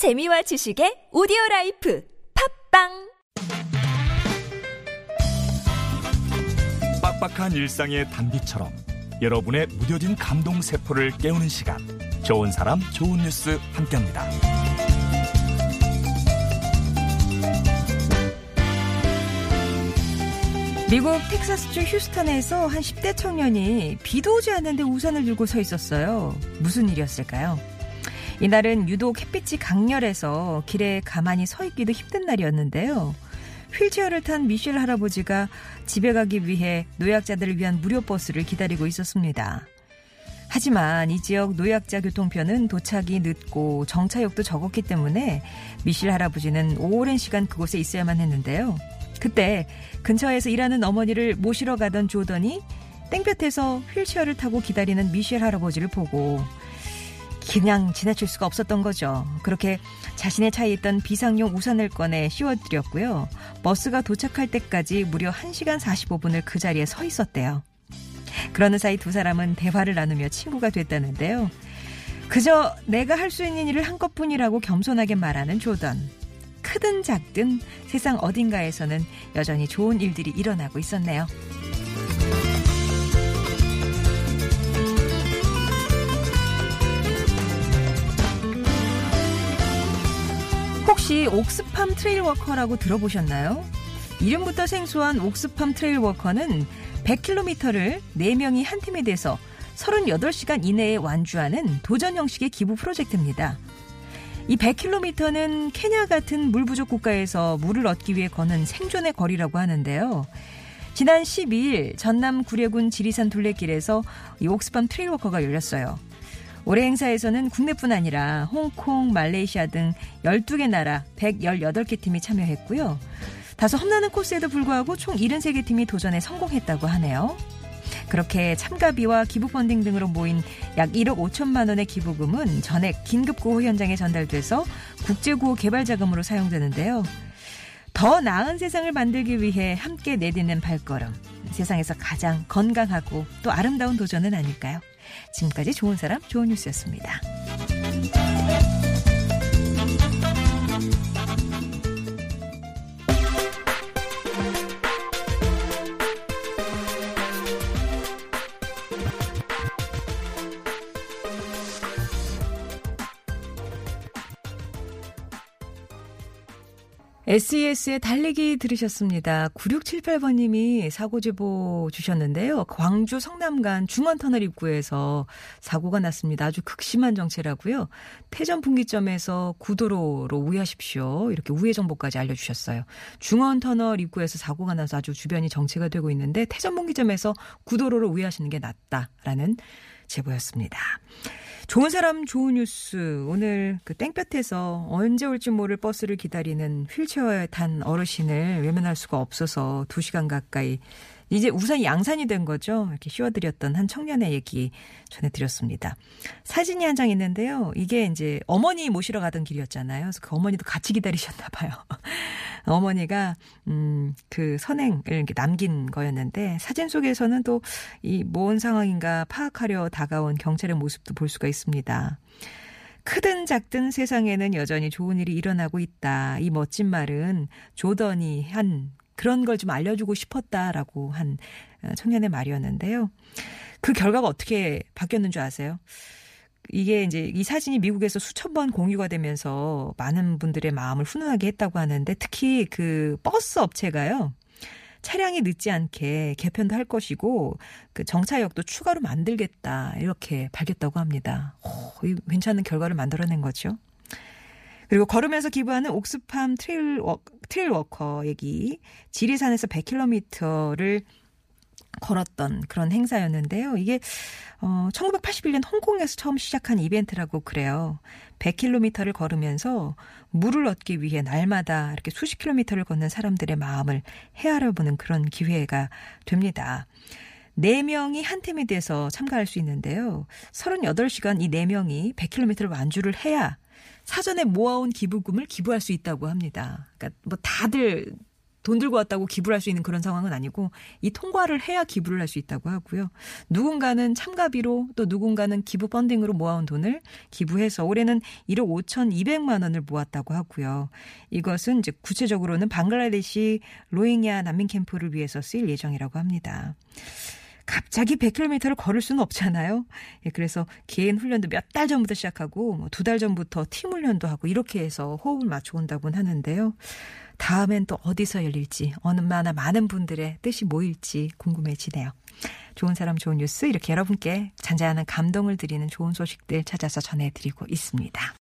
재미와 지식의 오디오 life 팟빵 빡빡한 일상의 단비처럼 여러분의 무뎌진 감동 세포를 깨우는 시간 좋은 사람 좋은 뉴스 함께합니다. 미국 텍사스주 휴스턴에서 한 10대 청년이 비도 오지 않는데 우산을 들고 서 있었어요. 무슨 일이었을까요? 이날은 유독 햇빛이 강렬해서 길에 가만히 서 있기도 힘든 날이었는데요. 휠체어를 탄 미셸 할아버지가 집에 가기 위해 노약자들을 위한 무료 버스를 기다리고 있었습니다. 하지만 이 지역 노약자 교통편은 도착이 늦고 정차역도 적었기 때문에 미셸 할아버지는 오랜 시간 그곳에 있어야만 했는데요. 그때 근처에서 일하는 어머니를 모시러 가던 조던이 땡볕에서 휠체어를 타고 기다리는 미셸 할아버지를 보고 그냥 지나칠 수가 없었던 거죠. 그렇게 자신의 차에 있던 비상용 우산을 꺼내 씌워드렸고요. 버스가 도착할 때까지 무려 1시간 45분을 그 자리에 서 있었대요. 그러는 사이 두 사람은 대화를 나누며 친구가 됐다는데요. 그저 내가 할 수 있는 일을 한 것뿐이라고 겸손하게 말하는 조던. 크든 작든 세상 어딘가에서는 여전히 좋은 일들이 일어나고 있었네요. 혹시 옥스팜 트레일 워커라고 들어보셨나요? 이름부터 생소한 옥스팜 트레일 워커는 100km를 4명이 한 팀이 돼서 38시간 이내에 완주하는 도전 형식의 기부 프로젝트입니다. 이 100km는 케냐 같은 물 부족 국가에서 물을 얻기 위해 거는 생존의 거리라고 하는데요. 지난 12일 전남 구례군 지리산 둘레길에서 이 옥스팜 트레일워커가 열렸어요. 올해 행사에서는 국내뿐 아니라 홍콩, 말레이시아 등 12개 나라 118개 팀이 참여했고요. 다소 험난한 코스에도 불구하고 총 73개 팀이 도전에 성공했다고 하네요. 그렇게 참가비와 기부 펀딩 등으로 모인 약 1억 5천만 원의 기부금은 전액 긴급 구호 현장에 전달돼서 국제 구호 개발 자금으로 사용되는데요. 더 나은 세상을 만들기 위해 함께 내딛는 발걸음. 세상에서 가장 건강하고 또 아름다운 도전은 아닐까요? 지금까지 좋은 사람, 좋은 뉴스였습니다. SES의 달리기 들으셨습니다. 9678번님이 사고 제보 주셨는데요. 광주 성남간 중원터널 입구에서 사고가 났습니다. 아주 극심한 정체라고요. 태전 분기점에서 구도로로 우회하십시오. 이렇게 우회 정보까지 알려주셨어요. 중원터널 입구에서 사고가 나서 아주 주변이 정체가 되고 있는데 태전 분기점에서 구도로로 우회하시는 게 낫다라는 제보였습니다. 좋은 사람 좋은 뉴스. 오늘 그 땡볕에서 언제 올지 모를 버스를 기다리는 휠체어에 탄 어르신을 외면할 수가 없어서 2시간 가까이 이제 우선 양산이 된 거죠. 이렇게 씌워드렸던 한 청년의 얘기 전해드렸습니다. 사진이 한 장 있는데요. 이게 이제 어머니 모시러 가던 길이었잖아요. 그래서 그 어머니도 같이 기다리셨나 봐요. 어머니가 음 그 선행을 이렇게 남긴 거였는데 사진 속에서는 또 이 뭔 상황인가 파악하려 다가온 경찰의 모습도 볼 수가 있습니다. 크든 작든 세상에는 여전히 좋은 일이 일어나고 있다. 이 멋진 말은 조던이 한 그런 걸 좀 알려주고 싶었다라고 한 어, 청년의 말이었는데요. 그 결과가 어떻게 바뀌었는 줄 아세요? 이게 이제 이 사진이 미국에서 수천 번 공유가 되면서 많은 분들의 마음을 훈훈하게 했다고 하는데 특히 그 버스 업체가요. 차량이 늦지 않게 개편도 할 것이고 그 정차역도 추가로 만들겠다 이렇게 밝혔다고 합니다. 오, 괜찮은 결과를 만들어낸 거죠. 그리고 걸으면서 기부하는 옥스팜 트레일, 워, 트레일 워커 얘기. 지리산에서 100km를 걸었던 그런 행사였는데요. 이게 어 1981년 홍콩에서 처음 시작한 이벤트라고 그래요. 100km를 걸으면서 물을 얻기 위해 날마다 이렇게 수십 킬로미터를 걷는 사람들의 마음을 헤아려보는 그런 기회가 됩니다. 4명이 한 팀이 돼서 참가할 수 있는데요. 38시간 이 4명이 100km를 완주를 해야 사전에 모아온 기부금을 기부할 수 있다고 합니다. 그러니까 뭐 다들 돈 들고 왔다고 기부를 할 수 있는 그런 상황은 아니고 이 통과를 해야 기부를 할 수 있다고 하고요. 누군가는 참가비로 또 누군가는 기부 펀딩으로 모아온 돈을 기부해서 올해는 1억 5,200만 원을 모았다고 하고요. 이것은 이제 구체적으로는 방글라데시 로힝야 난민 캠프를 위해서 쓰일 예정이라고 합니다. 갑자기 100km를 걸을 수는 없잖아요. 예, 그래서 개인 훈련도 몇 달 전부터 시작하고 뭐 두 달 전부터 팀 훈련도 하고 이렇게 해서 호흡을 맞춰 온다곤 하는데요. 다음엔 또 어디서 열릴지 얼마나 많은 분들의 뜻이 모일지 궁금해지네요. 좋은 사람 좋은 뉴스 이렇게 여러분께 잔잔한 감동을 드리는 좋은 소식들 찾아서 전해드리고 있습니다.